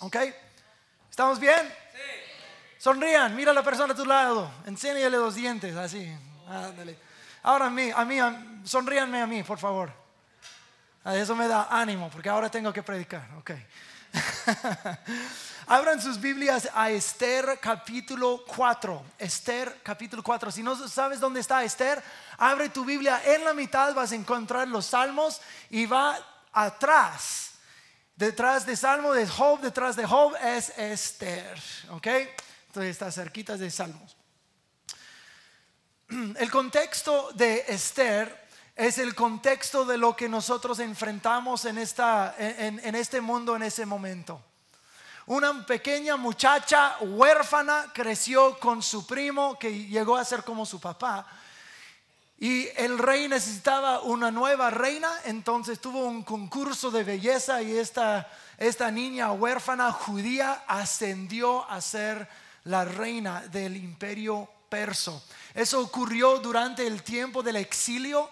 ¿Ok? ¿Estamos bien? Sí. Sonrían, mira a la persona a tu lado, enséñale los dientes, así. Ahora a mí, a mí, sonríanme a mí, por favor. Eso me da ánimo, porque ahora tengo que predicar. Ok. Abran sus Biblias a Esther capítulo 4. Esther capítulo 4. Si no sabes dónde está Esther, abre tu Biblia. En la mitad vas a encontrar los salmos y va atrás Detrás de Salmo de Job, detrás de Job es Esther. ¿Ok? Entonces está cerquita de Salmos. El contexto de Esther es el contexto de lo que nosotros enfrentamos en, esta, en, este mundo en ese momento. Una pequeña muchacha huérfana creció con su primo que llegó a ser como su papá y el rey necesitaba una nueva reina, entonces tuvo un concurso de belleza y esta, esta niña huérfana judía ascendió a ser la reina del imperio perso. Eso ocurrió durante el tiempo del exilio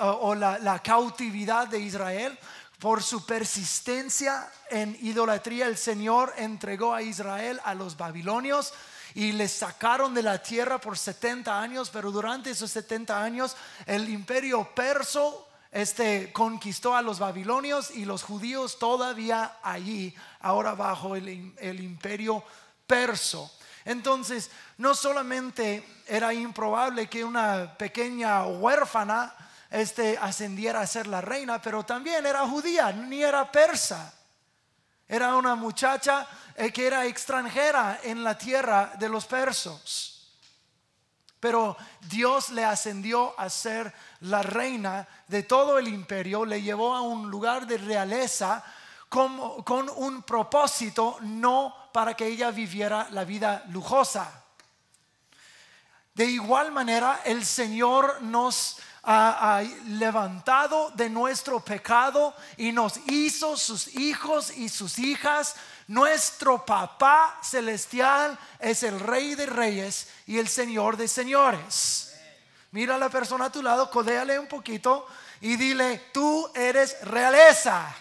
o, la cautividad de Israel. Por su persistencia en idolatría, el Señor entregó a Israel a los babilonios y les sacaron de la tierra por 70 años, pero durante esos 70 años el imperio perso este, conquistó a los babilonios y los judíos todavía allí, ahora bajo el, imperio perso. Entonces, no solamente era improbable que una pequeña huérfana este, ascendiera a ser la reina, pero también era judía, ni era persa. Era una muchacha eh, que era extranjera en la tierra de los persos. Pero Dios le ascendió a ser la reina de todo el imperio, le llevó a un lugar de realeza con, con un propósito, no para que ella viviera la vida lujosa. De igual manera, el Señor nos ha, levantado de nuestro pecado y nos hizo sus hijos y sus hijas nuestro papá celestial es el rey de reyes y el señor de señores. Mira a la persona a tu lado, codéale un poquito y dile, tú eres realeza.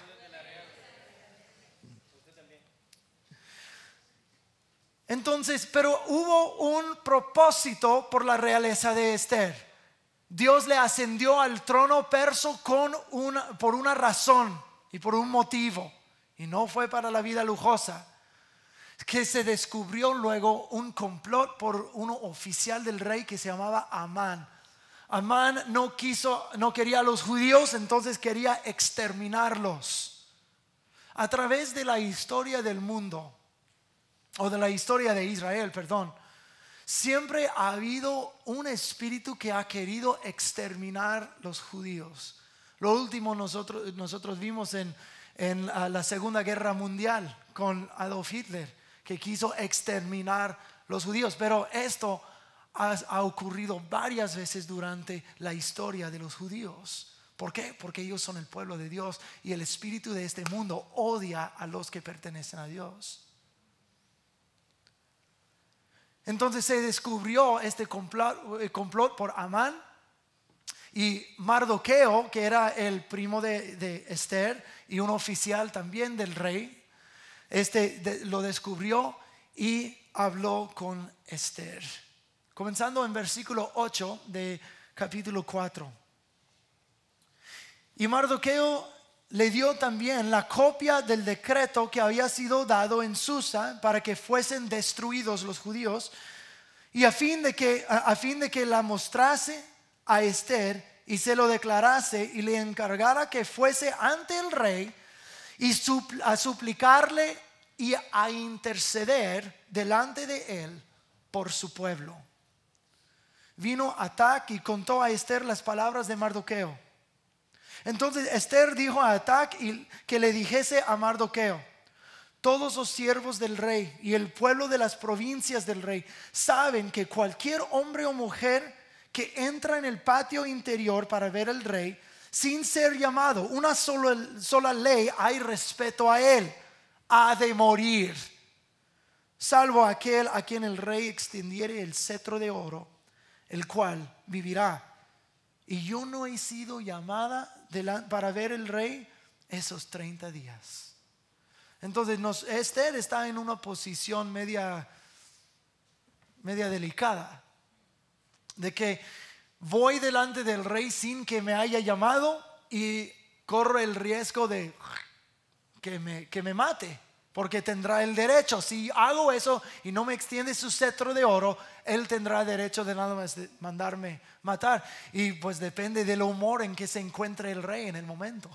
Entonces, pero hubo un propósito por la realeza de Esther. Dios le ascendió al trono perso con una, por una razón y por un motivo. Y no fue para la vida lujosa. Que se descubrió luego un complot por uno oficial del rey que se llamaba Amán. Amán no quiso, no quería a los judíos, entonces quería exterminarlos. A través de la historia del mundo, o de la historia de Israel, perdón, siempre ha habido un espíritu que ha querido exterminar los judíos. Lo último nosotros, nosotros vimos en en la Segunda Guerra Mundial con Adolf Hitler, que quiso exterminar los judíos. Pero esto ha, ocurrido varias veces durante la historia de los judíos. ¿Por qué? Porque ellos son el pueblo de Dios y el espíritu de este mundo odia a los que pertenecen a Dios. Entonces se descubrió este complot, eh, complot por Amán y Mardoqueo, que era el primo de, Esther y un oficial también del rey, este lo descubrió y habló con Esther. Comenzando en versículo 8 de capítulo 4. Y Mardoqueo le dio también la copia del decreto que había sido dado en Susa para que fuesen destruidos los judíos y a fin de que, a fin de que la mostrase a Esther y se lo declarase y le encargara que fuese ante el rey y a suplicarle y a interceder delante de él por su pueblo. Vino Atac y contó a Esther las palabras de Mardoqueo. Entonces Esther dijo a Atac que le dijese a Mardoqueo, todos los siervos del rey y el pueblo de las provincias del rey saben que cualquier hombre o mujer que entra en el patio interior para ver al rey sin ser llamado. Una sola, sola ley hay respeto a él. Ha de morir. Salvo aquel a quien el rey extendiere el cetro de oro, el cual vivirá. Y yo no he sido llamada para ver el rey esos 30 días. Entonces Esther está en una posición media, media delicada, de que voy delante del rey sin que me haya llamado y corro el riesgo de que me, que me mate, porque tendrá el derecho. Si hago eso y no me extiende su cetro de oro, él tendrá derecho de nada más de mandarme matar. Y pues depende del humor en que se encuentre el rey en el momento.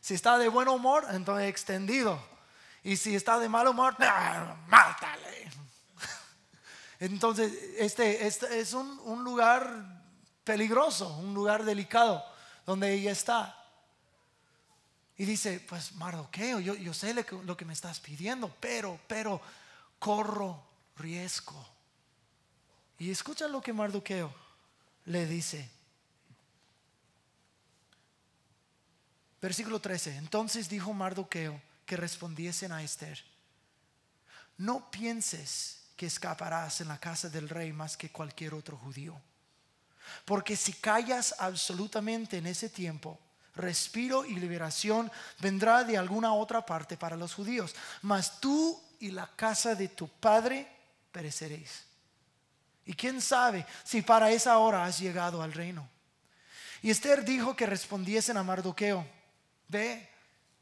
Si está de buen humor, entonces extendido. Y si está de mal humor, mátale. Entonces, este, este es un, un lugar peligroso, un lugar delicado donde ella está. Y dice, pues Mardoqueo, yo, yo sé lo que, me estás pidiendo, pero, pero corro riesgo. Y escucha lo que Mardoqueo le dice. Versículo 13. Entonces dijo Mardoqueo que respondiesen a Esther. No pienses que escaparás en la casa del rey más que cualquier otro judío. Porque si callas absolutamente en ese tiempo, respiro y liberación vendrá de alguna otra parte para los judíos. Mas tú y la casa de tu padre pereceréis. Y quién sabe si para esa hora has llegado al reino. Y Esther dijo que respondiesen a Mardoqueo, ve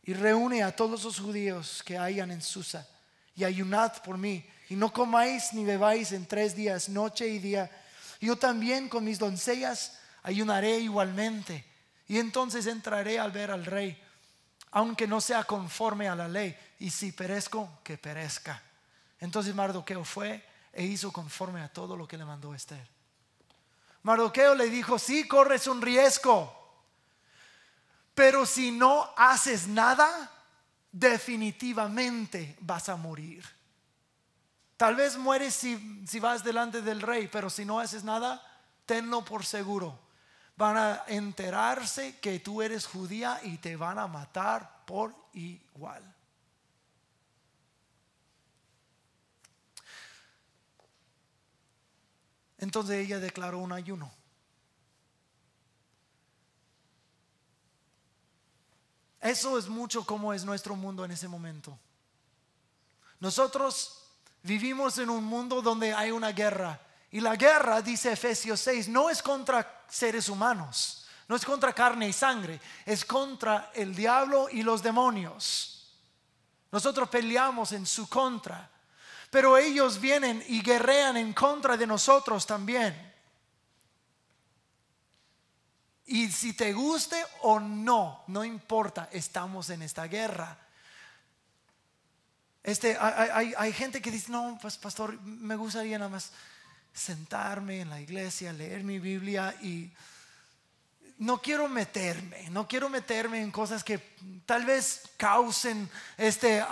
y reúne a todos los judíos que hayan en Susa y ayunad por mí y no comáis ni bebáis en tres días, noche y día. Yo también con mis doncellas ayunaré igualmente y entonces entraré al ver al rey, aunque no sea conforme a la ley, y si perezco, que perezca. Entonces Mardoqueo fue e hizo conforme a todo lo que le mandó Esther. Mardoqueo le dijo, sí, corres un riesgo, pero si no haces nada, definitivamente vas a morir. Tal vez mueres si, si vas delante del rey, pero si no haces nada, tenlo por seguro van a enterarse que tú eres judía y te van a matar por igual. Entonces ella declaró un ayuno. Eso es mucho como es nuestro mundo en ese momento. Nosotros vivimos en un mundo donde hay una guerra y la guerra, dice Efesios 6, no es contra seres humanos, no es contra carne y sangre, es contra el diablo y los demonios. Nosotros peleamos en su contra, pero ellos vienen y guerrean en contra de nosotros también. Y si te guste o no, no importa, estamos en esta guerra. Este, hay, gente que dice, no, pues pastor, me gustaría nada más sentarme en la iglesia, leer mi Biblia y no quiero meterme, no quiero meterme en cosas que tal vez causen, este,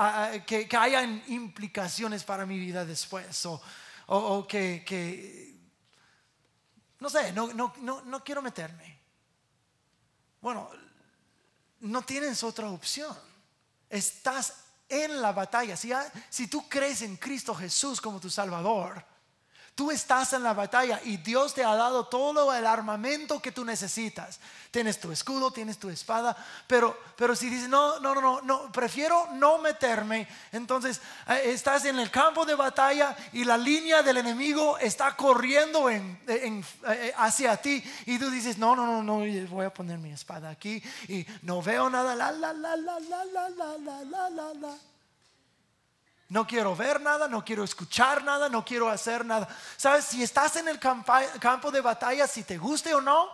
que, hayan implicaciones para mi vida después o, que, no sé, no, no, no quiero meterme. Bueno, no tienes otra opción. Estás en la batalla. Si, si tú crees en Cristo Jesús como tu Salvador, Tú estás en la batalla y Dios te ha dado todo el armamento que tú necesitas. Tienes tu escudo, tienes tu espada, pero, pero si dices, no, no, no, no, prefiero no meterme, entonces eh, estás en el campo de batalla y la línea del enemigo está corriendo en, eh, hacia ti y tú dices, no, no, no, no, voy a poner mi espada aquí y no veo nada, la, la, la, la, la, la, la, la, la, la. No quiero ver nada, no quiero escuchar nada, no quiero hacer nada. ¿Sabes? Si estás en el campo de batalla, si te guste o no,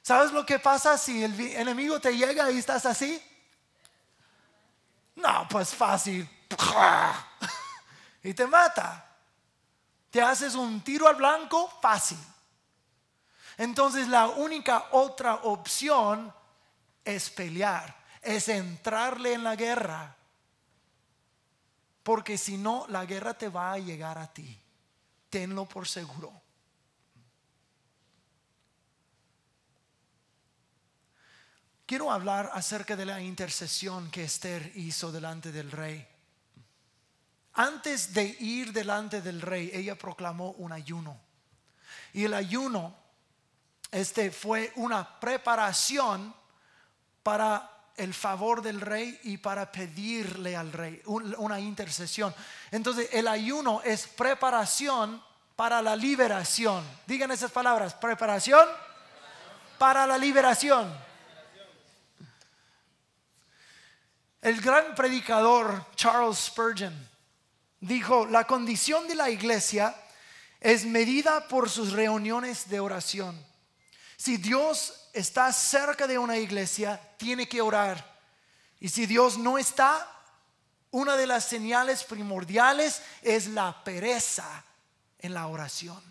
¿sabes lo que pasa si el enemigo te llega y estás así? No, pues fácil. Y te mata. Te haces un tiro al blanco fácil. Entonces la única otra opción es pelear, es entrarle en la guerra porque si no, la guerra te va a llegar a ti. Tenlo por seguro. Quiero hablar acerca de la intercesión que Esther hizo delante del rey. Antes de ir delante del rey, ella proclamó un ayuno. Y el ayuno este fue una preparación para el favor del rey y para pedirle al rey una intercesión. Entonces el ayuno es preparación para la liberación. Digan esas palabras, preparación para la liberación. El gran predicador Charles Spurgeon dijo, la condición de la iglesia es medida por sus reuniones de oración. Si Dios está cerca de una iglesia, tiene que orar. Y si Dios no está, una de las señales primordiales es la pereza en la oración.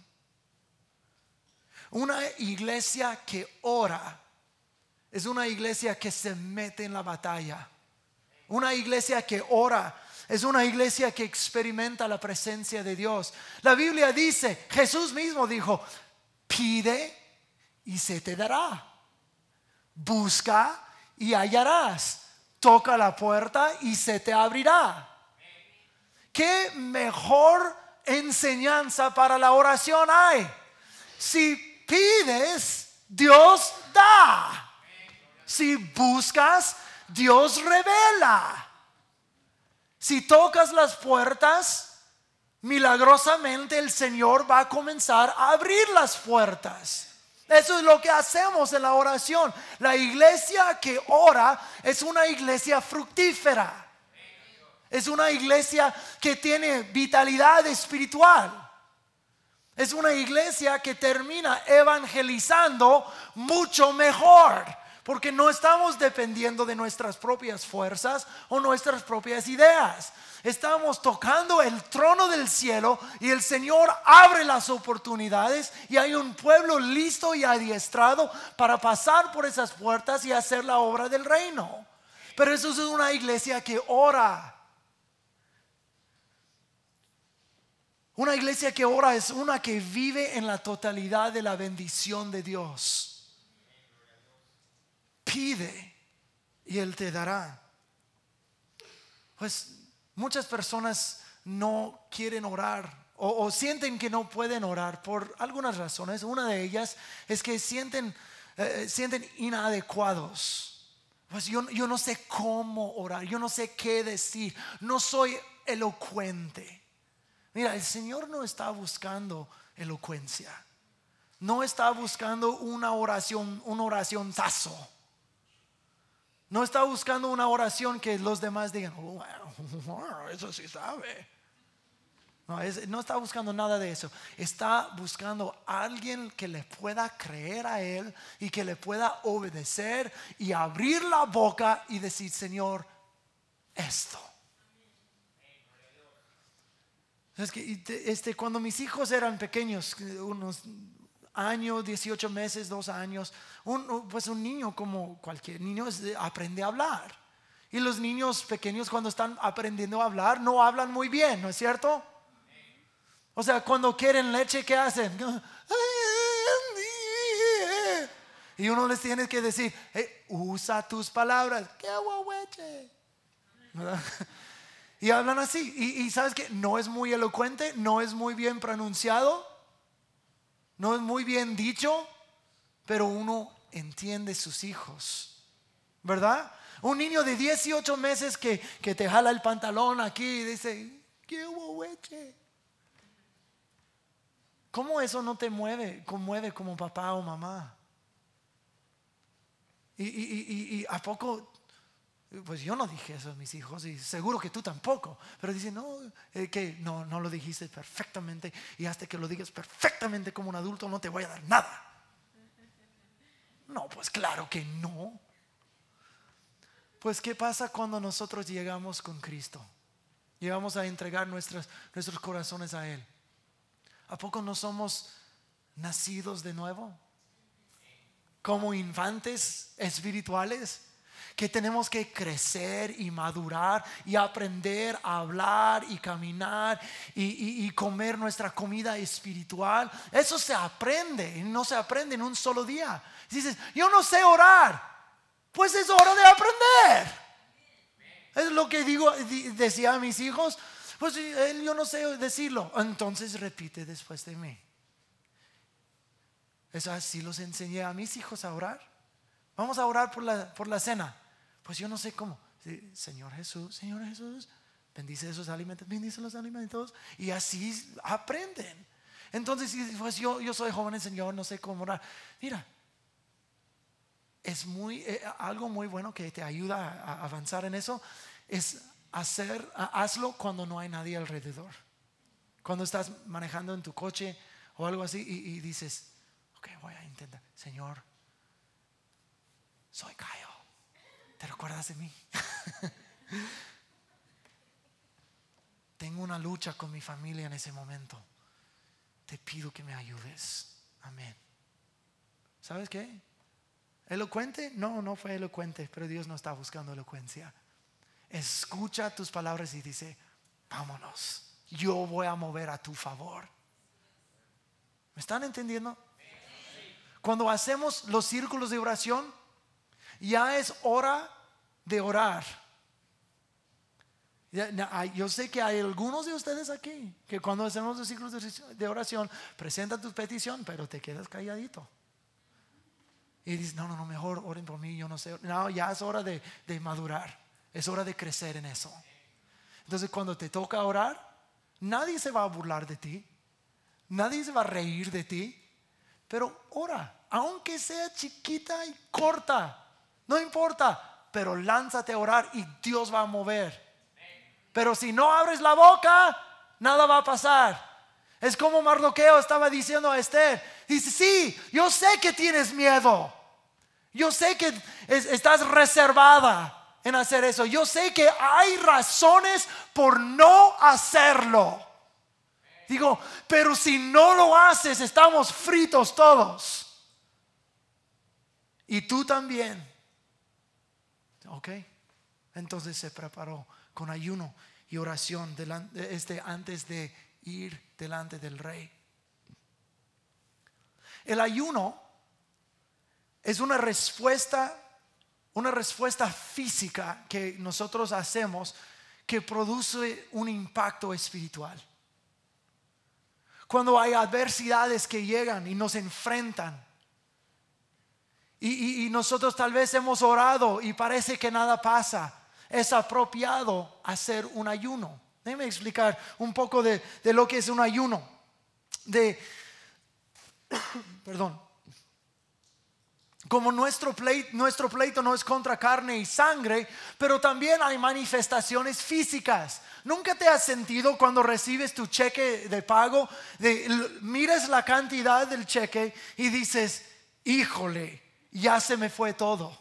Una iglesia que ora es una iglesia que se mete en la batalla. Una iglesia que ora es una iglesia que experimenta la presencia de Dios. La Biblia dice, Jesús mismo dijo, pide y se te dará. Busca y hallarás. Toca la puerta y se te abrirá. ¿Qué mejor enseñanza para la oración hay? Si pides, Dios da. Si buscas, Dios revela. Si tocas las puertas, milagrosamente el Señor va a comenzar a abrir las puertas. Eso es lo que hacemos en la oración. La iglesia que ora es una iglesia fructífera. Es una iglesia que tiene vitalidad espiritual. Es una iglesia que termina evangelizando mucho mejor. Porque no estamos dependiendo de nuestras propias fuerzas o nuestras propias ideas. Estamos tocando el trono del cielo y el Señor abre las oportunidades y hay un pueblo listo y adiestrado para pasar por esas puertas y hacer la obra del reino. Pero eso es una iglesia que ora. Una iglesia que ora es una que vive en la totalidad de la bendición de Dios pide y Él te dará. Pues muchas personas no quieren orar o, sienten que no pueden orar por algunas razones. Una de ellas es que sienten, eh, sienten inadecuados. Pues yo, yo no sé cómo orar, yo no sé qué decir, no soy elocuente. Mira, el Señor no está buscando elocuencia. No está buscando una oración, una oración tazo. No está buscando una oración que los demás digan, oh, eso sí sabe. No, está buscando nada de eso. Está buscando alguien que le pueda creer a Él y que le pueda obedecer y abrir la boca y decir, Señor, esto. Es que este, cuando mis hijos eran pequeños, unos años, 18 meses, dos años, un, pues un niño como cualquier niño aprende a hablar. Y los niños pequeños cuando están aprendiendo a hablar no hablan muy bien, ¿no es cierto? O sea, cuando quieren leche, ¿qué hacen? Y uno les tiene que decir, usa tus palabras. ¡Qué Y hablan así. Y sabes que no es muy elocuente, no es muy bien pronunciado no es muy bien dicho, pero uno entiende sus hijos. ¿Verdad? Un niño de 18 meses que, te jala el pantalón aquí y dice, ¿qué hubo, ¿Cómo eso no te mueve, conmueve como papá o mamá? Y, y, a poco pues yo no dije eso a mis hijos y seguro que tú tampoco. Pero dice, no, eh, que no, no lo dijiste perfectamente y hasta que lo digas perfectamente como un adulto no te voy a dar nada. No, pues claro que no. Pues ¿qué pasa cuando nosotros llegamos con Cristo? Llegamos a entregar nuestros corazones a Él. ¿A poco no somos nacidos de nuevo? Como infantes espirituales que tenemos que crecer y madurar y aprender a hablar y caminar y, comer nuestra comida espiritual. Eso se aprende, no se aprende en un solo día. dices, yo no sé orar, pues es hora de aprender. Es lo que digo, decía a mis hijos, pues yo no sé decirlo, entonces repite después de mí. Eso así los enseñé a mis hijos a orar. Vamos a orar por la, por la cena. Pues yo no sé cómo. Señor Jesús, Señor Jesús, bendice esos alimentos, bendice los alimentos. Y así aprenden. Entonces, pues yo, yo soy joven Señor, no sé cómo orar. Mira, es muy, eh, algo muy bueno que te ayuda a avanzar en eso, es hacer, hazlo cuando no hay nadie alrededor. Cuando estás manejando en tu coche o algo así y, dices, ok, voy a intentar, Señor, soy Cayo, ¿te recuerdas de mí? Tengo una lucha con mi familia en ese momento. Te pido que me ayudes. Amén. ¿Sabes qué? ¿Elocuente? No, no fue elocuente, pero Dios no está buscando elocuencia. Escucha tus palabras y dice, vámonos, yo voy a mover a tu favor. ¿Me están entendiendo? Cuando hacemos los círculos de oración, ya es hora de orar. Yo sé que hay algunos de ustedes aquí que cuando hacemos los círculos de oración presentan tu petición, pero te quedas calladito. Y dices, no, no, no, mejor oren por mí, yo no sé. No, ya es hora de, madurar, es hora de crecer en eso. Entonces cuando te toca orar, nadie se va a burlar de ti, nadie se va a reír de ti, pero ora, aunque sea chiquita y corta, no importa, pero lánzate a orar y Dios va a mover. Pero si no abres la boca, nada va a pasar. Es como Mardoqueo estaba diciendo a Esther. Dice, sí, yo sé que tienes miedo. Yo sé que estás reservada en hacer eso. Yo sé que hay razones por no hacerlo. Digo, pero si no lo haces, estamos fritos todos. Y tú también. Ok. Entonces se preparó con ayuno y oración este, antes de ir delante del rey. El ayuno es una respuesta, una respuesta física que nosotros hacemos que produce un impacto espiritual. Cuando hay adversidades que llegan y nos enfrentan, y, nosotros tal vez hemos orado y parece que nada pasa, es apropiado hacer un ayuno. Déjeme explicar un poco de, lo que es un ayuno. De, perdón. Como nuestro pleito, no es contra carne y sangre, pero también hay manifestaciones físicas. ¿Nunca te has sentido cuando recibes tu cheque de pago, de, miras la cantidad del cheque y dices, híjole, ya se me fue todo?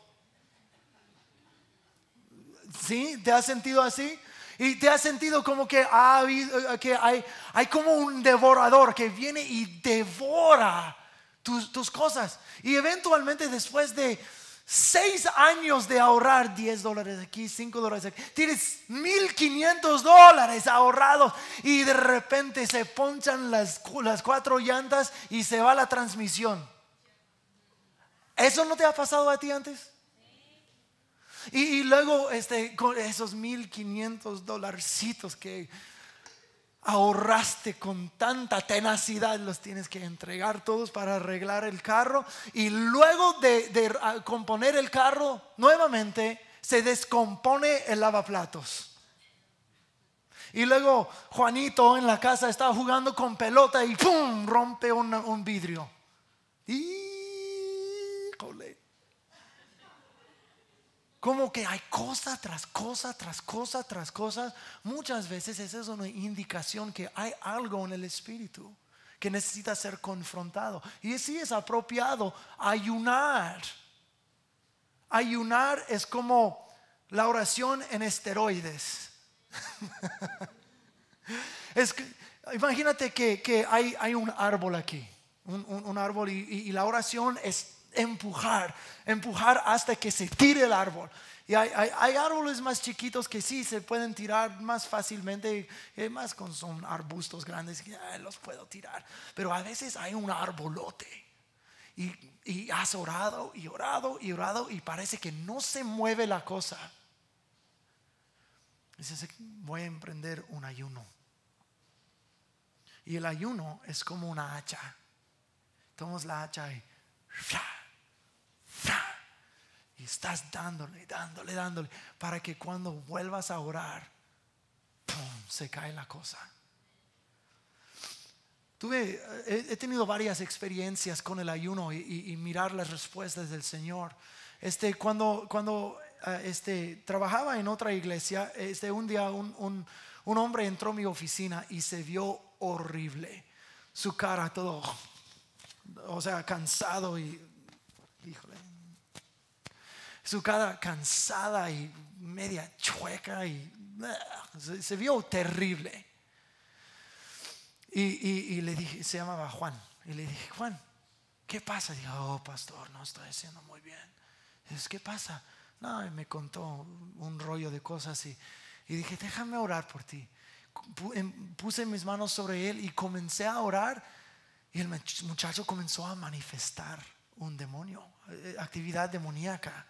¿Sí? ¿Te has sentido así? Y te has sentido como que, ha habido, que hay, hay como un devorador que viene y devora tus, tus cosas. Y eventualmente después de seis años de ahorrar 10 dólares aquí, 5 dólares aquí, tienes 1500 dólares ahorrados y de repente se ponchan las, las cuatro llantas y se va la transmisión. ¿Eso no te ha pasado a ti antes? Y, luego este, con esos 1500 dolarcitos que ahorraste con tanta tenacidad, los tienes que entregar todos para arreglar el carro. Y luego de, componer el carro nuevamente, se descompone el lavaplatos. Y luego Juanito en la casa estaba jugando con pelota y ¡pum! rompe un, un vidrio. Y Como que hay cosa tras cosa, tras cosa, tras cosa. Muchas veces esa es una indicación que hay algo en el espíritu que necesita ser confrontado. Y sí es apropiado ayunar. Ayunar es como la oración en esteroides. es imagínate que, hay, un árbol aquí, un, árbol y la oración es empujar, empujar hasta que se tire el árbol. Y hay, árboles más chiquitos que sí se pueden tirar más fácilmente, y más con son arbustos grandes que los puedo tirar. Pero a veces hay un arbolote y, y has orado y orado y orado y parece que no se mueve la cosa. Dices, voy a emprender un ayuno. Y el ayuno es como una hacha. Tomas la hacha y Y estás dándole, dándole, dándole, para que cuando vuelvas a orar, se cae la cosa. Tuve, he, tenido varias experiencias con el ayuno y, mirar las respuestas del Señor. Este, cuando, cuando ah, este, trabajaba en otra iglesia, este, un día un, un, un hombre entró a mi oficina y se vio horrible. Su cara todo, o sea, cansado y, su cara cansada y media chueca y se, vio terrible. Y, le dije, se llamaba Juan. Y le dije, Juan, ¿qué pasa? Dijo, oh, pastor, no estoy haciendo muy bien. Dice, ¿qué pasa? No, y me contó un rollo de cosas y, y dije, déjame orar por ti. Em, puse mis manos sobre él y comencé a orar. Y el muchacho comenzó a manifestar un demonio, eh, actividad demoníaca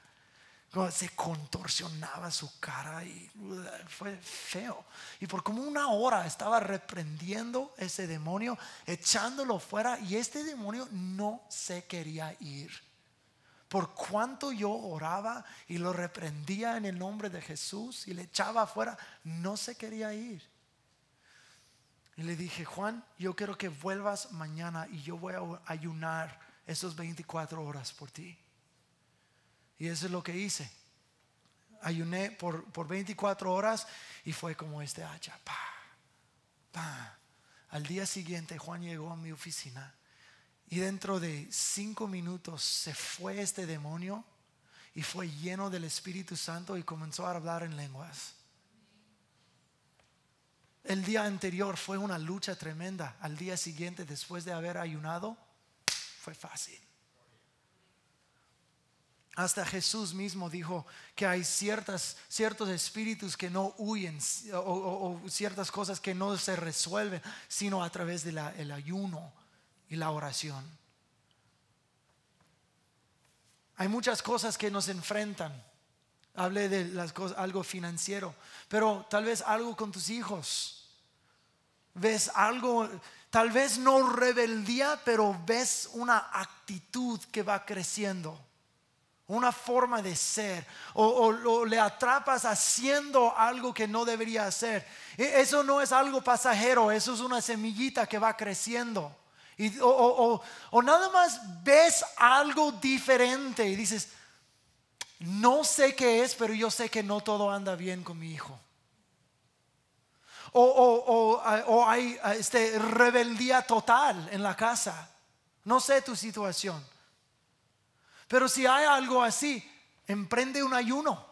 se contorsionaba su cara y uh, fue feo. Y por como una hora estaba reprendiendo ese demonio, echándolo fuera y este demonio no se quería ir. Por cuanto yo oraba y lo reprendía en el nombre de Jesús y le echaba afuera, no se quería ir. Y le dije, Juan, yo quiero que vuelvas mañana y yo voy a ayunar esos 24 horas por ti. Y eso es lo que hice. Ayuné por, por 24 horas y fue como este hacha. Al día siguiente Juan llegó a mi oficina y dentro de cinco minutos se fue este demonio y fue lleno del Espíritu Santo y comenzó a hablar en lenguas. El día anterior fue una lucha tremenda. Al día siguiente, después de haber ayunado, fue fácil. Hasta Jesús mismo dijo que hay ciertas, ciertos espíritus que no huyen o, ciertas cosas que no se resuelven, sino a través del el ayuno y la oración. Hay muchas cosas que nos enfrentan. Hablé de las cosas, algo financiero, pero tal vez algo con tus hijos. Ves algo, tal vez no rebeldía, pero ves una actitud que va creciendo una forma de ser, o, le atrapas haciendo algo que no debería hacer. E, eso no es algo pasajero, eso es una semillita que va creciendo. Y, o, o nada más ves algo diferente y dices, no sé qué es, pero yo sé que no todo anda bien con mi hijo. O, o, hay este, rebeldía total en la casa. No sé tu situación. Pero si hay algo así, emprende un ayuno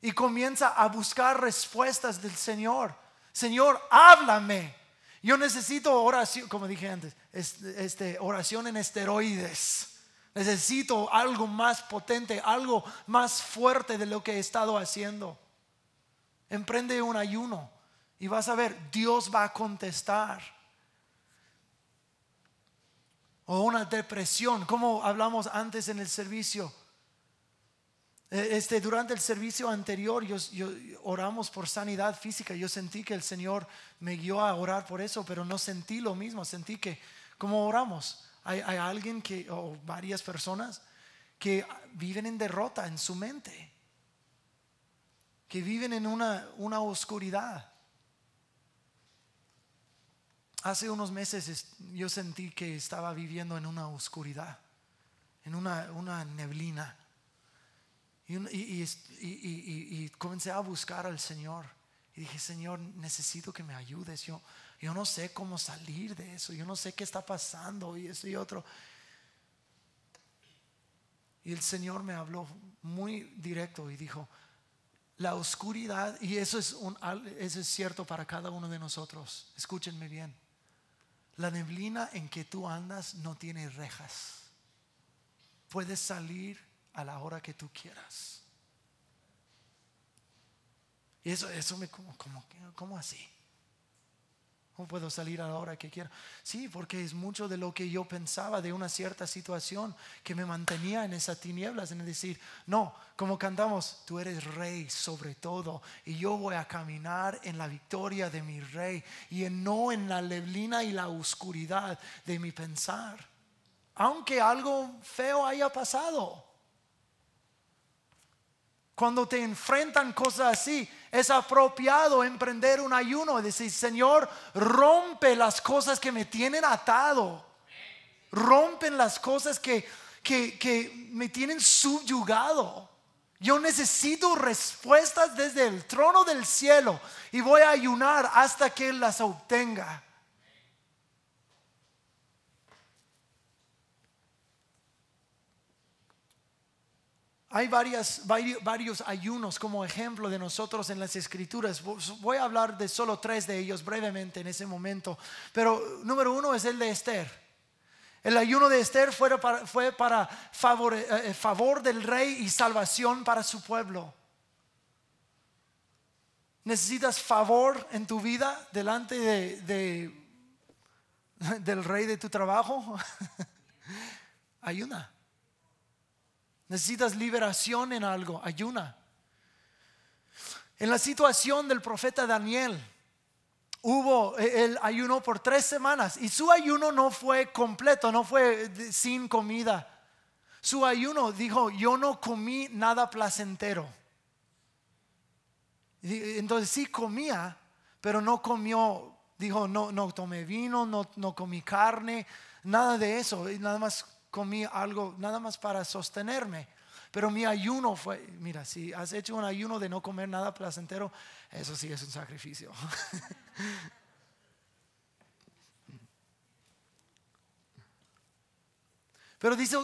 y comienza a buscar respuestas del Señor. Señor, háblame. Yo necesito oración, como dije antes, este, oración en esteroides. Necesito algo más potente, algo más fuerte de lo que he estado haciendo. Emprende un ayuno y vas a ver, Dios va a contestar o una depresión, como hablamos antes en el servicio. E, este, durante el servicio anterior yo, oramos por sanidad física. Yo sentí que el Señor me guió a orar por eso, pero no sentí lo mismo. Sentí que, como oramos, hay, alguien que, o varias personas que viven en derrota en su mente, que viven en una, una oscuridad. Hace unos meses yo sentí que estaba viviendo en una oscuridad, en una, neblina. Y, comencé a buscar al Señor. Y dije, Señor, necesito que me ayudes. Yo, yo no sé cómo salir de eso. Yo no sé qué está pasando y eso y otro. Y el Señor me habló muy directo y dijo, la oscuridad, y eso es, un, eso es cierto para cada uno de nosotros, escúchenme bien, la neblina en que tú andas no tiene rejas. Puedes salir a la hora que tú quieras. Y eso, eso me como, como, como así. ¿Cómo puedo salir a la hora que quiera? Sí, porque es mucho de lo que yo pensaba de una cierta situación que me mantenía en esas tinieblas, en decir, no, como cantamos, tú eres rey sobre todo y yo voy a caminar en la victoria de mi rey y no en la neblina y la oscuridad de mi pensar. Aunque algo feo haya pasado. Cuando te enfrentan cosas así, es apropiado emprender un ayuno, decir, Señor, rompe las cosas que me tienen atado, rompen las cosas que, que, que me tienen subyugado. Yo necesito respuestas desde el trono del cielo y voy a ayunar hasta que las obtenga. Hay varias, varios ayunos como ejemplo de nosotros en las escrituras. Voy a hablar de solo tres de ellos brevemente en ese momento. Pero número uno es el de Esther. El ayuno de Esther fue para, eh, favor del rey y salvación para su pueblo. ¿Necesitas favor en tu vida delante de, del rey de tu trabajo? Ayuna. Necesitas liberación en algo, ayuna. En la situación del profeta Daniel, hubo eh, el ayuno por tres semanas y su ayuno no fue completo, no fue sin comida. Su ayuno dijo, yo no comí nada placentero. Entonces sí comía, pero no comió, dijo, no, no tomé vino, no, no comí carne, nada de eso, nada más comí algo, nada más para sostenerme. Pero mi ayuno fue, mira, si has hecho un ayuno de no comer nada placentero, eso sí es un sacrificio. Pero dice,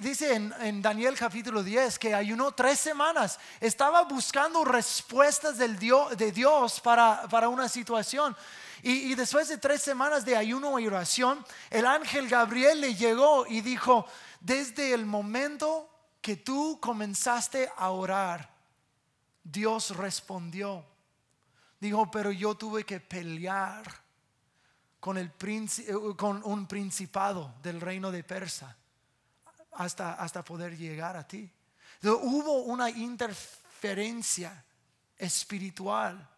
dice en, Daniel capítulo 10 que ayunó tres semanas. Estaba buscando respuestas del Dios, de Dios para, para una situación. Y, después de tres semanas de ayuno y oración, el ángel Gabriel le llegó y dijo, desde el momento que tú comenzaste a orar, Dios respondió. Dijo, pero yo tuve que pelear con, el eh, con un principado del reino de Persa hasta, hasta poder llegar a ti. hubo una interferencia espiritual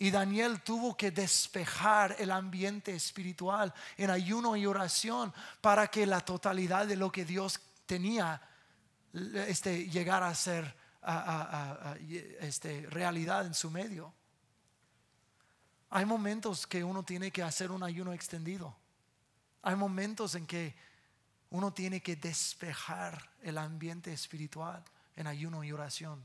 y Daniel tuvo que despejar el ambiente espiritual en ayuno y oración para que la totalidad de lo que Dios tenía este, llegar a ser este, realidad en su medio. Hay momentos que uno tiene que hacer un ayuno extendido. Hay momentos en que uno tiene que despejar el ambiente espiritual en ayuno y oración.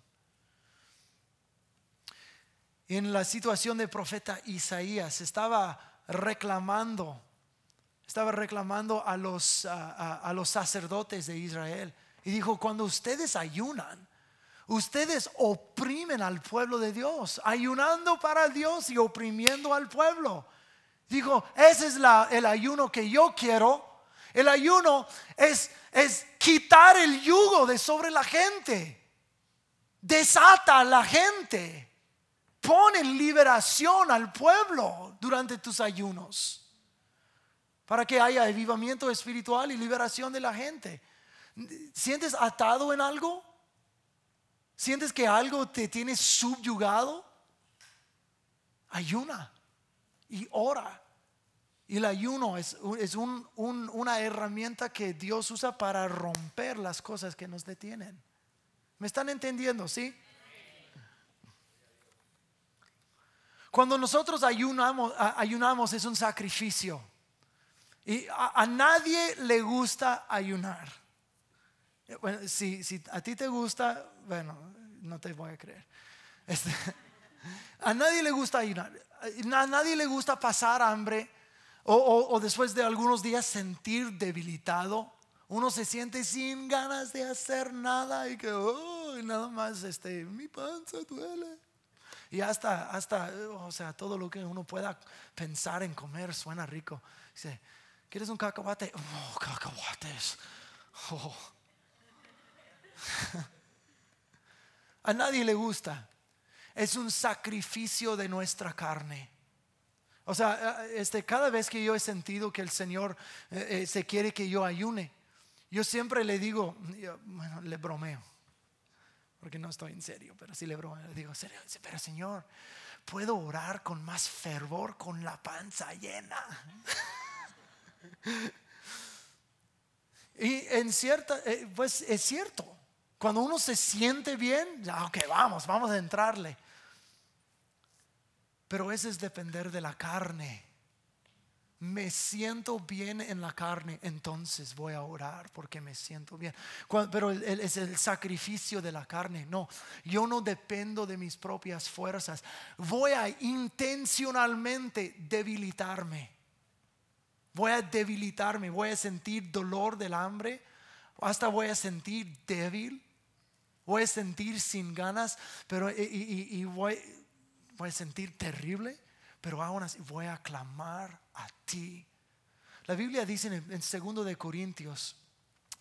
En la situación del profeta Isaías estaba reclamando, estaba reclamando a los, a los sacerdotes de Israel y dijo, cuando ustedes ayunan, ustedes oprimen al pueblo de Dios, ayunando para Dios y oprimiendo al pueblo. Dijo, ese es la, el ayuno que yo quiero. El ayuno es, es quitar el yugo de sobre la gente. Desata a la gente. Pone en liberación al pueblo durante tus ayunos. Para que haya avivamiento espiritual y liberación de la gente. ¿Sientes atado en algo? ¿Sientes que algo te tiene subyugado? Ayuna y ora. Y el ayuno es, una herramienta que Dios usa para romper las cosas que nos detienen. ¿Me están entendiendo? ¿Sí? Cuando nosotros ayunamos, ayunamos es un sacrificio. Y a nadie le gusta ayunar. Eh, bueno, si, a ti te gusta, bueno, no te voy a creer. Este, a nadie le gusta ayunar, a nadie le gusta pasar hambre o, después de algunos días sentir debilitado. Uno se siente sin ganas de hacer nada y que, oh, nada más, este, mi panza duele. Y hasta, hasta, o sea, todo lo que uno pueda pensar en comer suena rico. Dice, ¿quieres un cacahuate? Oh, cacahuates. Oh. A nadie le gusta. Es un sacrificio de nuestra carne. O sea, este, cada vez que yo he sentido que el Señor eh, eh, se quiere que yo ayune, yo siempre le digo, bueno, le bromeo, porque no estoy en serio, pero sí le bromeo, le digo, pero Señor, puedo orar con más fervor con la panza llena. y en cierta, eh, pues es cierto, Cuando uno se siente bien, ya, ok, vamos, vamos a entrarle. Pero ese es depender de la carne. Me siento bien en la carne, entonces voy a orar porque me siento bien. pero es el sacrificio de la carne. No, yo no dependo de mis propias fuerzas. Voy a intencionalmente debilitarme. Voy a debilitarme, voy a sentir dolor del hambre, hasta voy a sentir débil, voy a sentir sin ganas, pero y voy, voy a sentir terrible, pero aún así voy a clamar a ti. La Biblia dice en, en segundo de Corintios,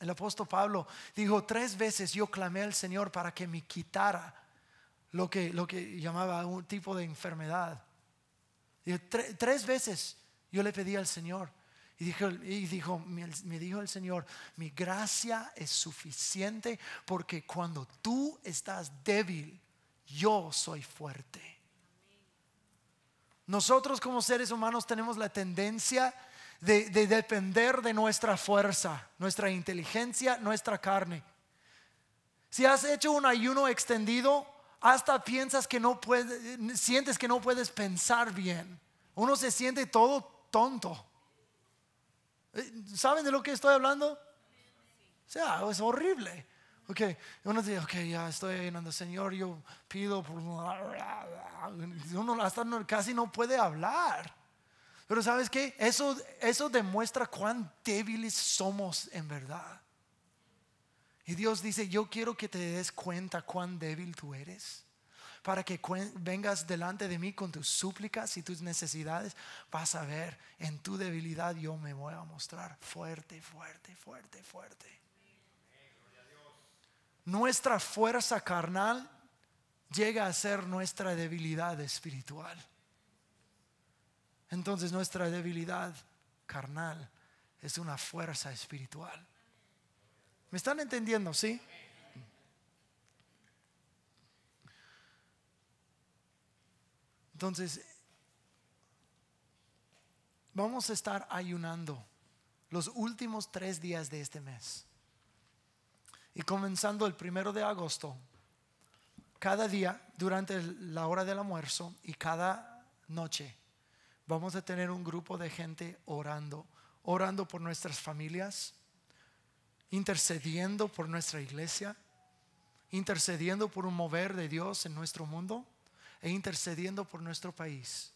el apóstol Pablo dijo, tres veces yo clamé al Señor para que me quitara lo que, lo que llamaba un tipo de enfermedad. tres veces yo le pedí al Señor. Y dijo, y dijo, me dijo el Señor, mi gracia es suficiente porque cuando tú estás débil, yo soy fuerte. Nosotros como seres humanos tenemos la tendencia de, depender de nuestra fuerza, nuestra inteligencia, nuestra carne. Si has hecho un ayuno extendido, hasta piensas que no puedes, sientes que no puedes pensar bien. Uno se siente todo tonto. Eh, ¿Saben de lo que estoy hablando? O sea, es horrible. Ok, uno dice, ok, ya estoy ayunando, Señor, yo pido por... Uno hasta casi no puede hablar. Pero ¿sabes qué? Eso, eso demuestra cuán débiles somos en verdad. Y Dios dice, yo quiero que te des cuenta cuán débil tú eres. Para que vengas delante de mí con tus súplicas y tus necesidades, vas a ver en tu debilidad yo me voy a mostrar fuerte, fuerte, fuerte, fuerte nuestra fuerza carnal llega a ser nuestra debilidad espiritual. Entonces nuestra debilidad carnal es una fuerza espiritual. ¿Me están entendiendo? ¿Sí? Entonces, vamos a estar ayunando los últimos tres días de este mes. Y comenzando el primero de agosto, cada día durante la hora del almuerzo y cada noche vamos a tener un grupo de gente orando, orando por nuestras familias, intercediendo por nuestra iglesia, intercediendo por un mover de Dios en nuestro mundo e intercediendo por nuestro país.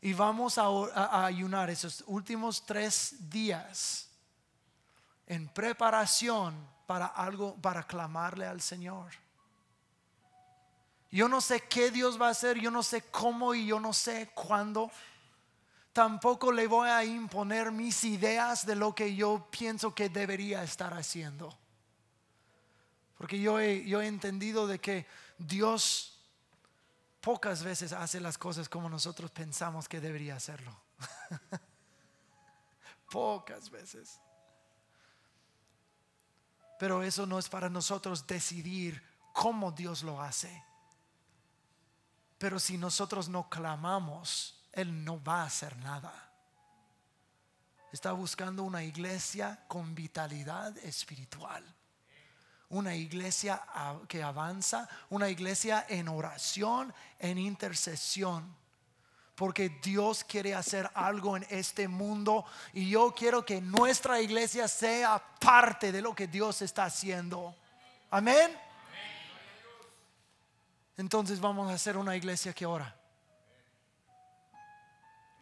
Y vamos a, a ayunar esos últimos tres días en preparación para algo, para clamarle al Señor. Yo no sé qué Dios va a hacer, yo no sé cómo y yo no sé cuándo. Tampoco le voy a imponer mis ideas de lo que yo pienso que debería estar haciendo. Porque yo he, yo he entendido de que Dios pocas veces hace las cosas como nosotros pensamos que debería hacerlo. pocas veces. Pero eso no es para nosotros decidir cómo Dios lo hace. Pero si nosotros no clamamos, Él no va a hacer nada. Está buscando una iglesia con vitalidad espiritual. Una iglesia que avanza, una iglesia en oración, en intercesión porque Dios quiere hacer algo en este mundo y yo quiero que nuestra iglesia sea parte de lo que Dios está haciendo. Amén. Entonces vamos a hacer una iglesia que ora.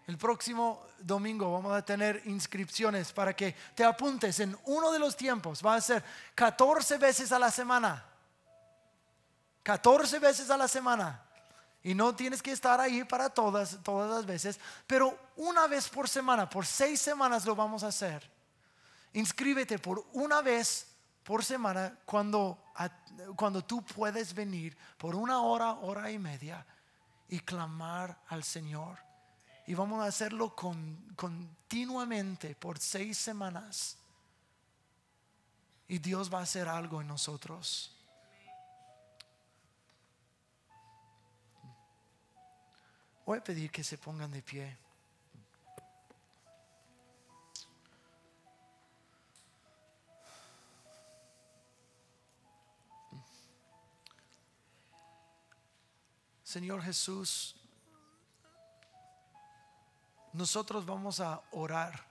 El próximo domingo vamos a tener inscripciones para que te apuntes en uno de los tiempos. Va a ser 14 veces a la semana. 14 veces a la semana. Y no tienes que estar ahí para todas, todas las veces, pero una vez por semana, por seis semanas lo vamos a hacer. Inscríbete por una vez por semana cuando, cuando tú puedes venir por una hora, hora y media y clamar al Señor. Y vamos a hacerlo continuamente por seis semanas. Y Dios va a hacer algo en nosotros. Voy a pedir que se pongan de pie. Señor Jesús, nosotros vamos a orar,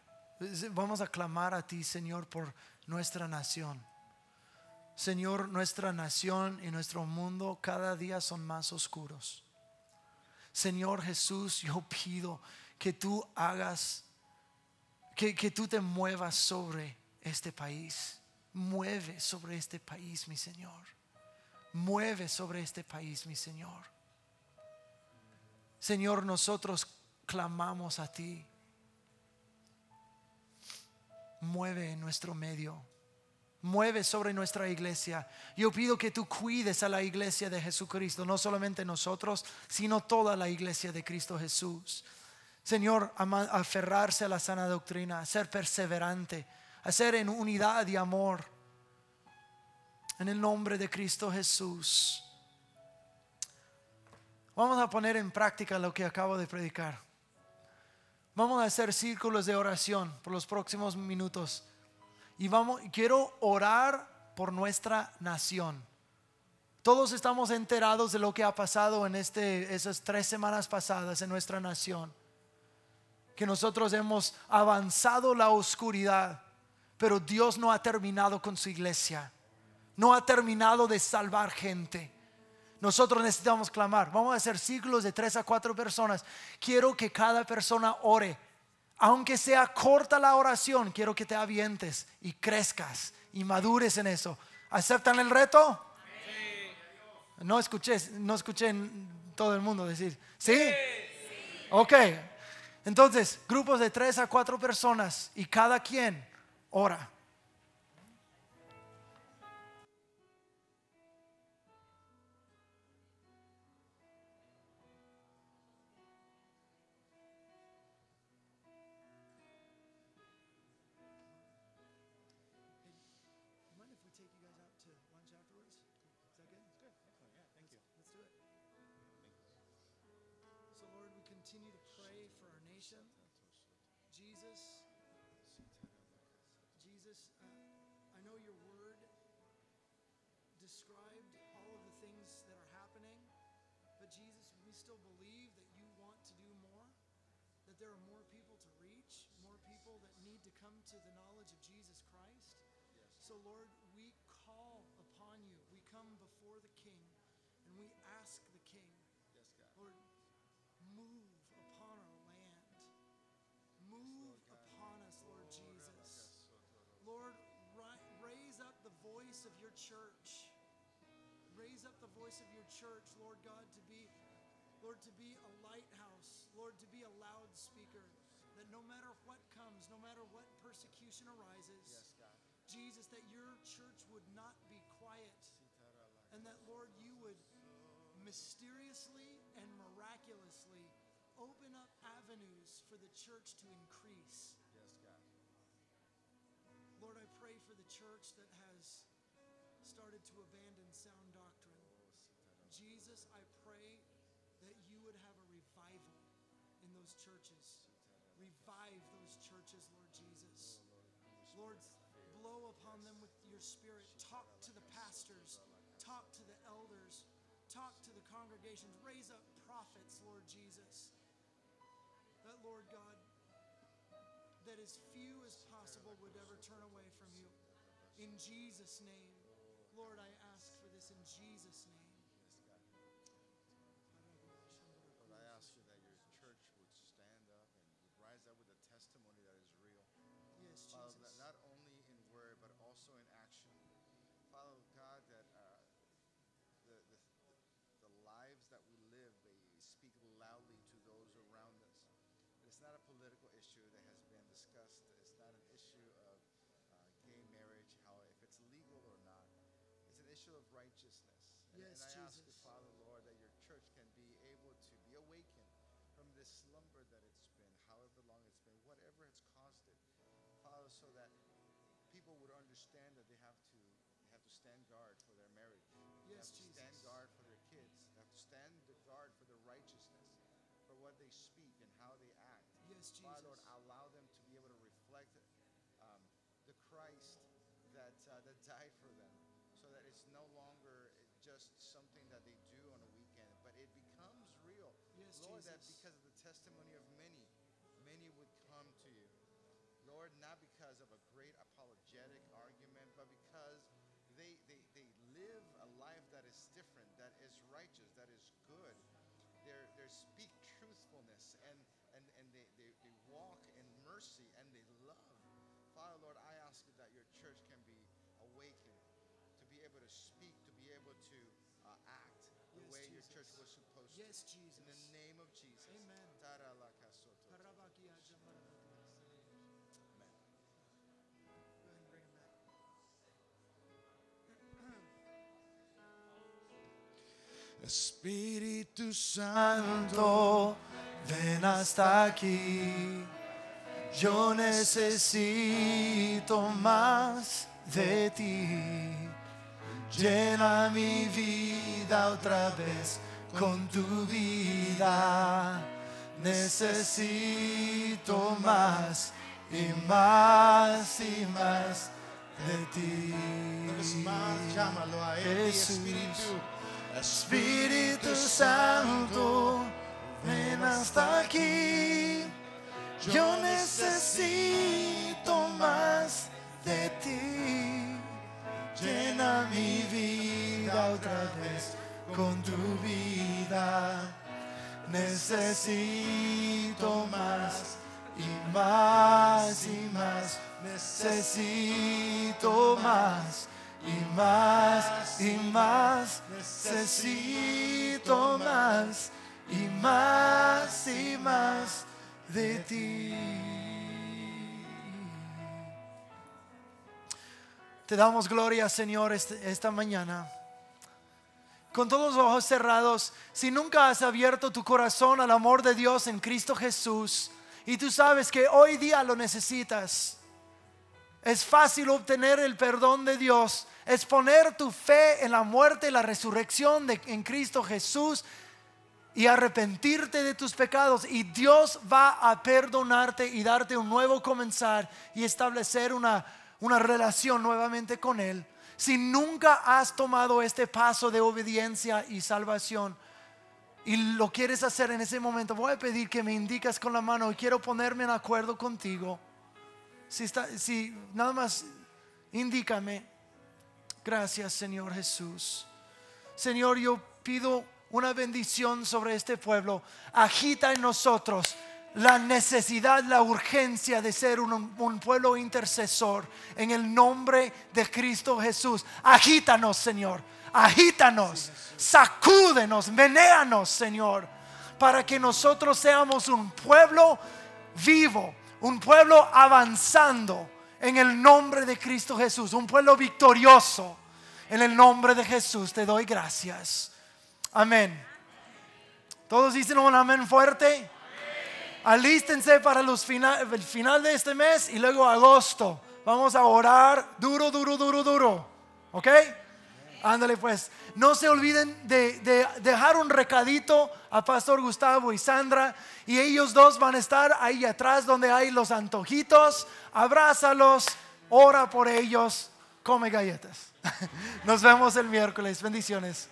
vamos a clamar a ti, Señor, por nuestra nación. Señor, nuestra nación y nuestro mundo cada día son más oscuros. Señor Jesús, yo pido que tú hagas, que, que tú te muevas sobre este país. Mueve sobre este país, mi Señor. Mueve sobre este país, mi Señor. Señor, nosotros clamamos a ti. Mueve en nuestro medio. Mueve sobre nuestra iglesia. Yo pido que tú cuides a la iglesia de Jesucristo, no solamente nosotros, sino toda la iglesia de Cristo Jesús. Señor, aferrarse a la sana doctrina, ser perseverante, hacer en unidad y amor. En el nombre de Cristo Jesús. Vamos a poner en práctica lo que acabo de predicar. Vamos a hacer círculos de oración por los próximos minutos. Y vamos, quiero orar por nuestra nación. Todos estamos enterados de lo que ha pasado en este, esas tres semanas pasadas en nuestra nación. Que nosotros hemos avanzado la oscuridad, pero Dios no ha terminado con su iglesia. No ha terminado de salvar gente. Nosotros necesitamos clamar. Vamos a hacer ciclos de tres a cuatro personas. Quiero que cada persona ore. Aunque sea corta la oración, quiero que te avientes y crezcas y madures en eso. ¿Aceptan el reto? No escuché, no escuché todo el mundo decir, ¿sí? Ok. Entonces, grupos de tres a cuatro personas y cada quien ora. continue to pray for our nation. Jesus, Jesus, uh, I know your word described all of the things that are happening, but Jesus, we still believe that you want to do more, that there are more people to reach, more people that need to come to the knowledge of Jesus Christ. So, Lord, we call upon you. We come before the King and we ask church. Raise up the voice of your church, Lord God, to be, Lord, to be a lighthouse, Lord, to be a loudspeaker that no matter what comes, no matter what persecution arises, yes, Jesus, that your church would not be quiet. And that, Lord, you would mysteriously and miraculously open up avenues for the church to increase. Yes, God. Lord, I pray for the church that has started to abandon sound doctrine. Jesus, I pray that you would have a revival in those churches. Revive those churches, Lord Jesus. Lord, blow upon them with your spirit. Talk to the pastors, talk to the elders, talk to the congregations. Raise up prophets, Lord Jesus. That, Lord God, that as few as possible would ever turn away from you. In Jesus' name, Lord, I ask for this in Jesus' name. Yes, God. Lord, I ask you that your church would stand up and would rise up with a testimony that is real. Yes, Jesus. Not only in word, but also in action. Father God, that uh, the, the, the lives that we live, they speak loudly to those around us. It's not a political issue that has been discussed. It's righteousness. And, yes, and I Jesus. ask you, Father, Lord, that your church can be able to be awakened from this slumber that it's been, however long it's been, whatever has caused it. Father, so that people would understand that they have to they have to stand guard for their marriage. They yes, have to stand guard for their kids. They have to stand the guard for their righteousness, for what they speak and how they act. Yes, Jesus. Father, Lord, allow them no longer just something that they do on a weekend, but it becomes real Lord, that because of the testimony of many, many would come to you. Lord, not because of a great apologetic argument, but because they, they, they live a life that is different, that is righteous, that is good. They're, they speak truthfulness and, and, and they, they, they walk in mercy and to be able to speak, to be able to uh, act the Yes, way your church was supposed to. Yes, to. In the name of Jesus. Amen. Taralakasoto. Go ahead and bring him back. Espíritu Santo, ven hasta aquí. Yo necesito más de ti. Llena mi vida otra vez con tu vida. Necesito más y más y más de ti. más, llámalo a él. Espíritu. Espíritu Santo, ven hasta aquí. Yo necesito más de ti. Llena mi vida otra vez con tu vida. Necesito más y más y más. Necesito más y más y más. Necesito más y más y más de ti. Te damos gloria, Señor, este- esta mañana. Con todos los ojos cerrados, si nunca has abierto tu corazón al amor de Dios en Cristo Jesús y tú sabes que hoy día lo necesitas, es fácil obtener el perdón de Dios, es poner tu fe en la muerte y la resurrección de, en Cristo Jesús y arrepentirte de tus pecados y Dios va a perdonarte y darte un nuevo comenzar y establecer una, una relación nuevamente con Él. Si nunca has tomado este paso de obediencia y salvación y lo quieres hacer en ese momento, voy a pedir que me indicas con la mano y quiero ponerme en acuerdo contigo. Si, está, si nada más indícame. Gracias Señor Jesús. Señor, yo pido una bendición sobre este pueblo. Agita en nosotros la necesidad, la urgencia de ser un, pueblo intercesor en el nombre de Cristo Jesús. Agítanos, Señor. Agítanos. Sacúdenos, menéanos, Señor. Para que nosotros seamos un pueblo vivo, un pueblo avanzando en el nombre de Cristo Jesús, un pueblo victorioso. En el nombre de Jesús te doy gracias. Amén. Todos dicen un amén fuerte. Alístense para el final de este mes y luego agosto. Vamos a orar duro, duro, duro, duro. ¿Ok? Ándale pues. No se olviden de, de dejar un recadito a Pastor Gustavo y Sandra. Y ellos dos van a estar ahí atrás donde hay los antojitos. Abrázalos, ora por ellos, come galletas. Nos vemos el miércoles. Bendiciones.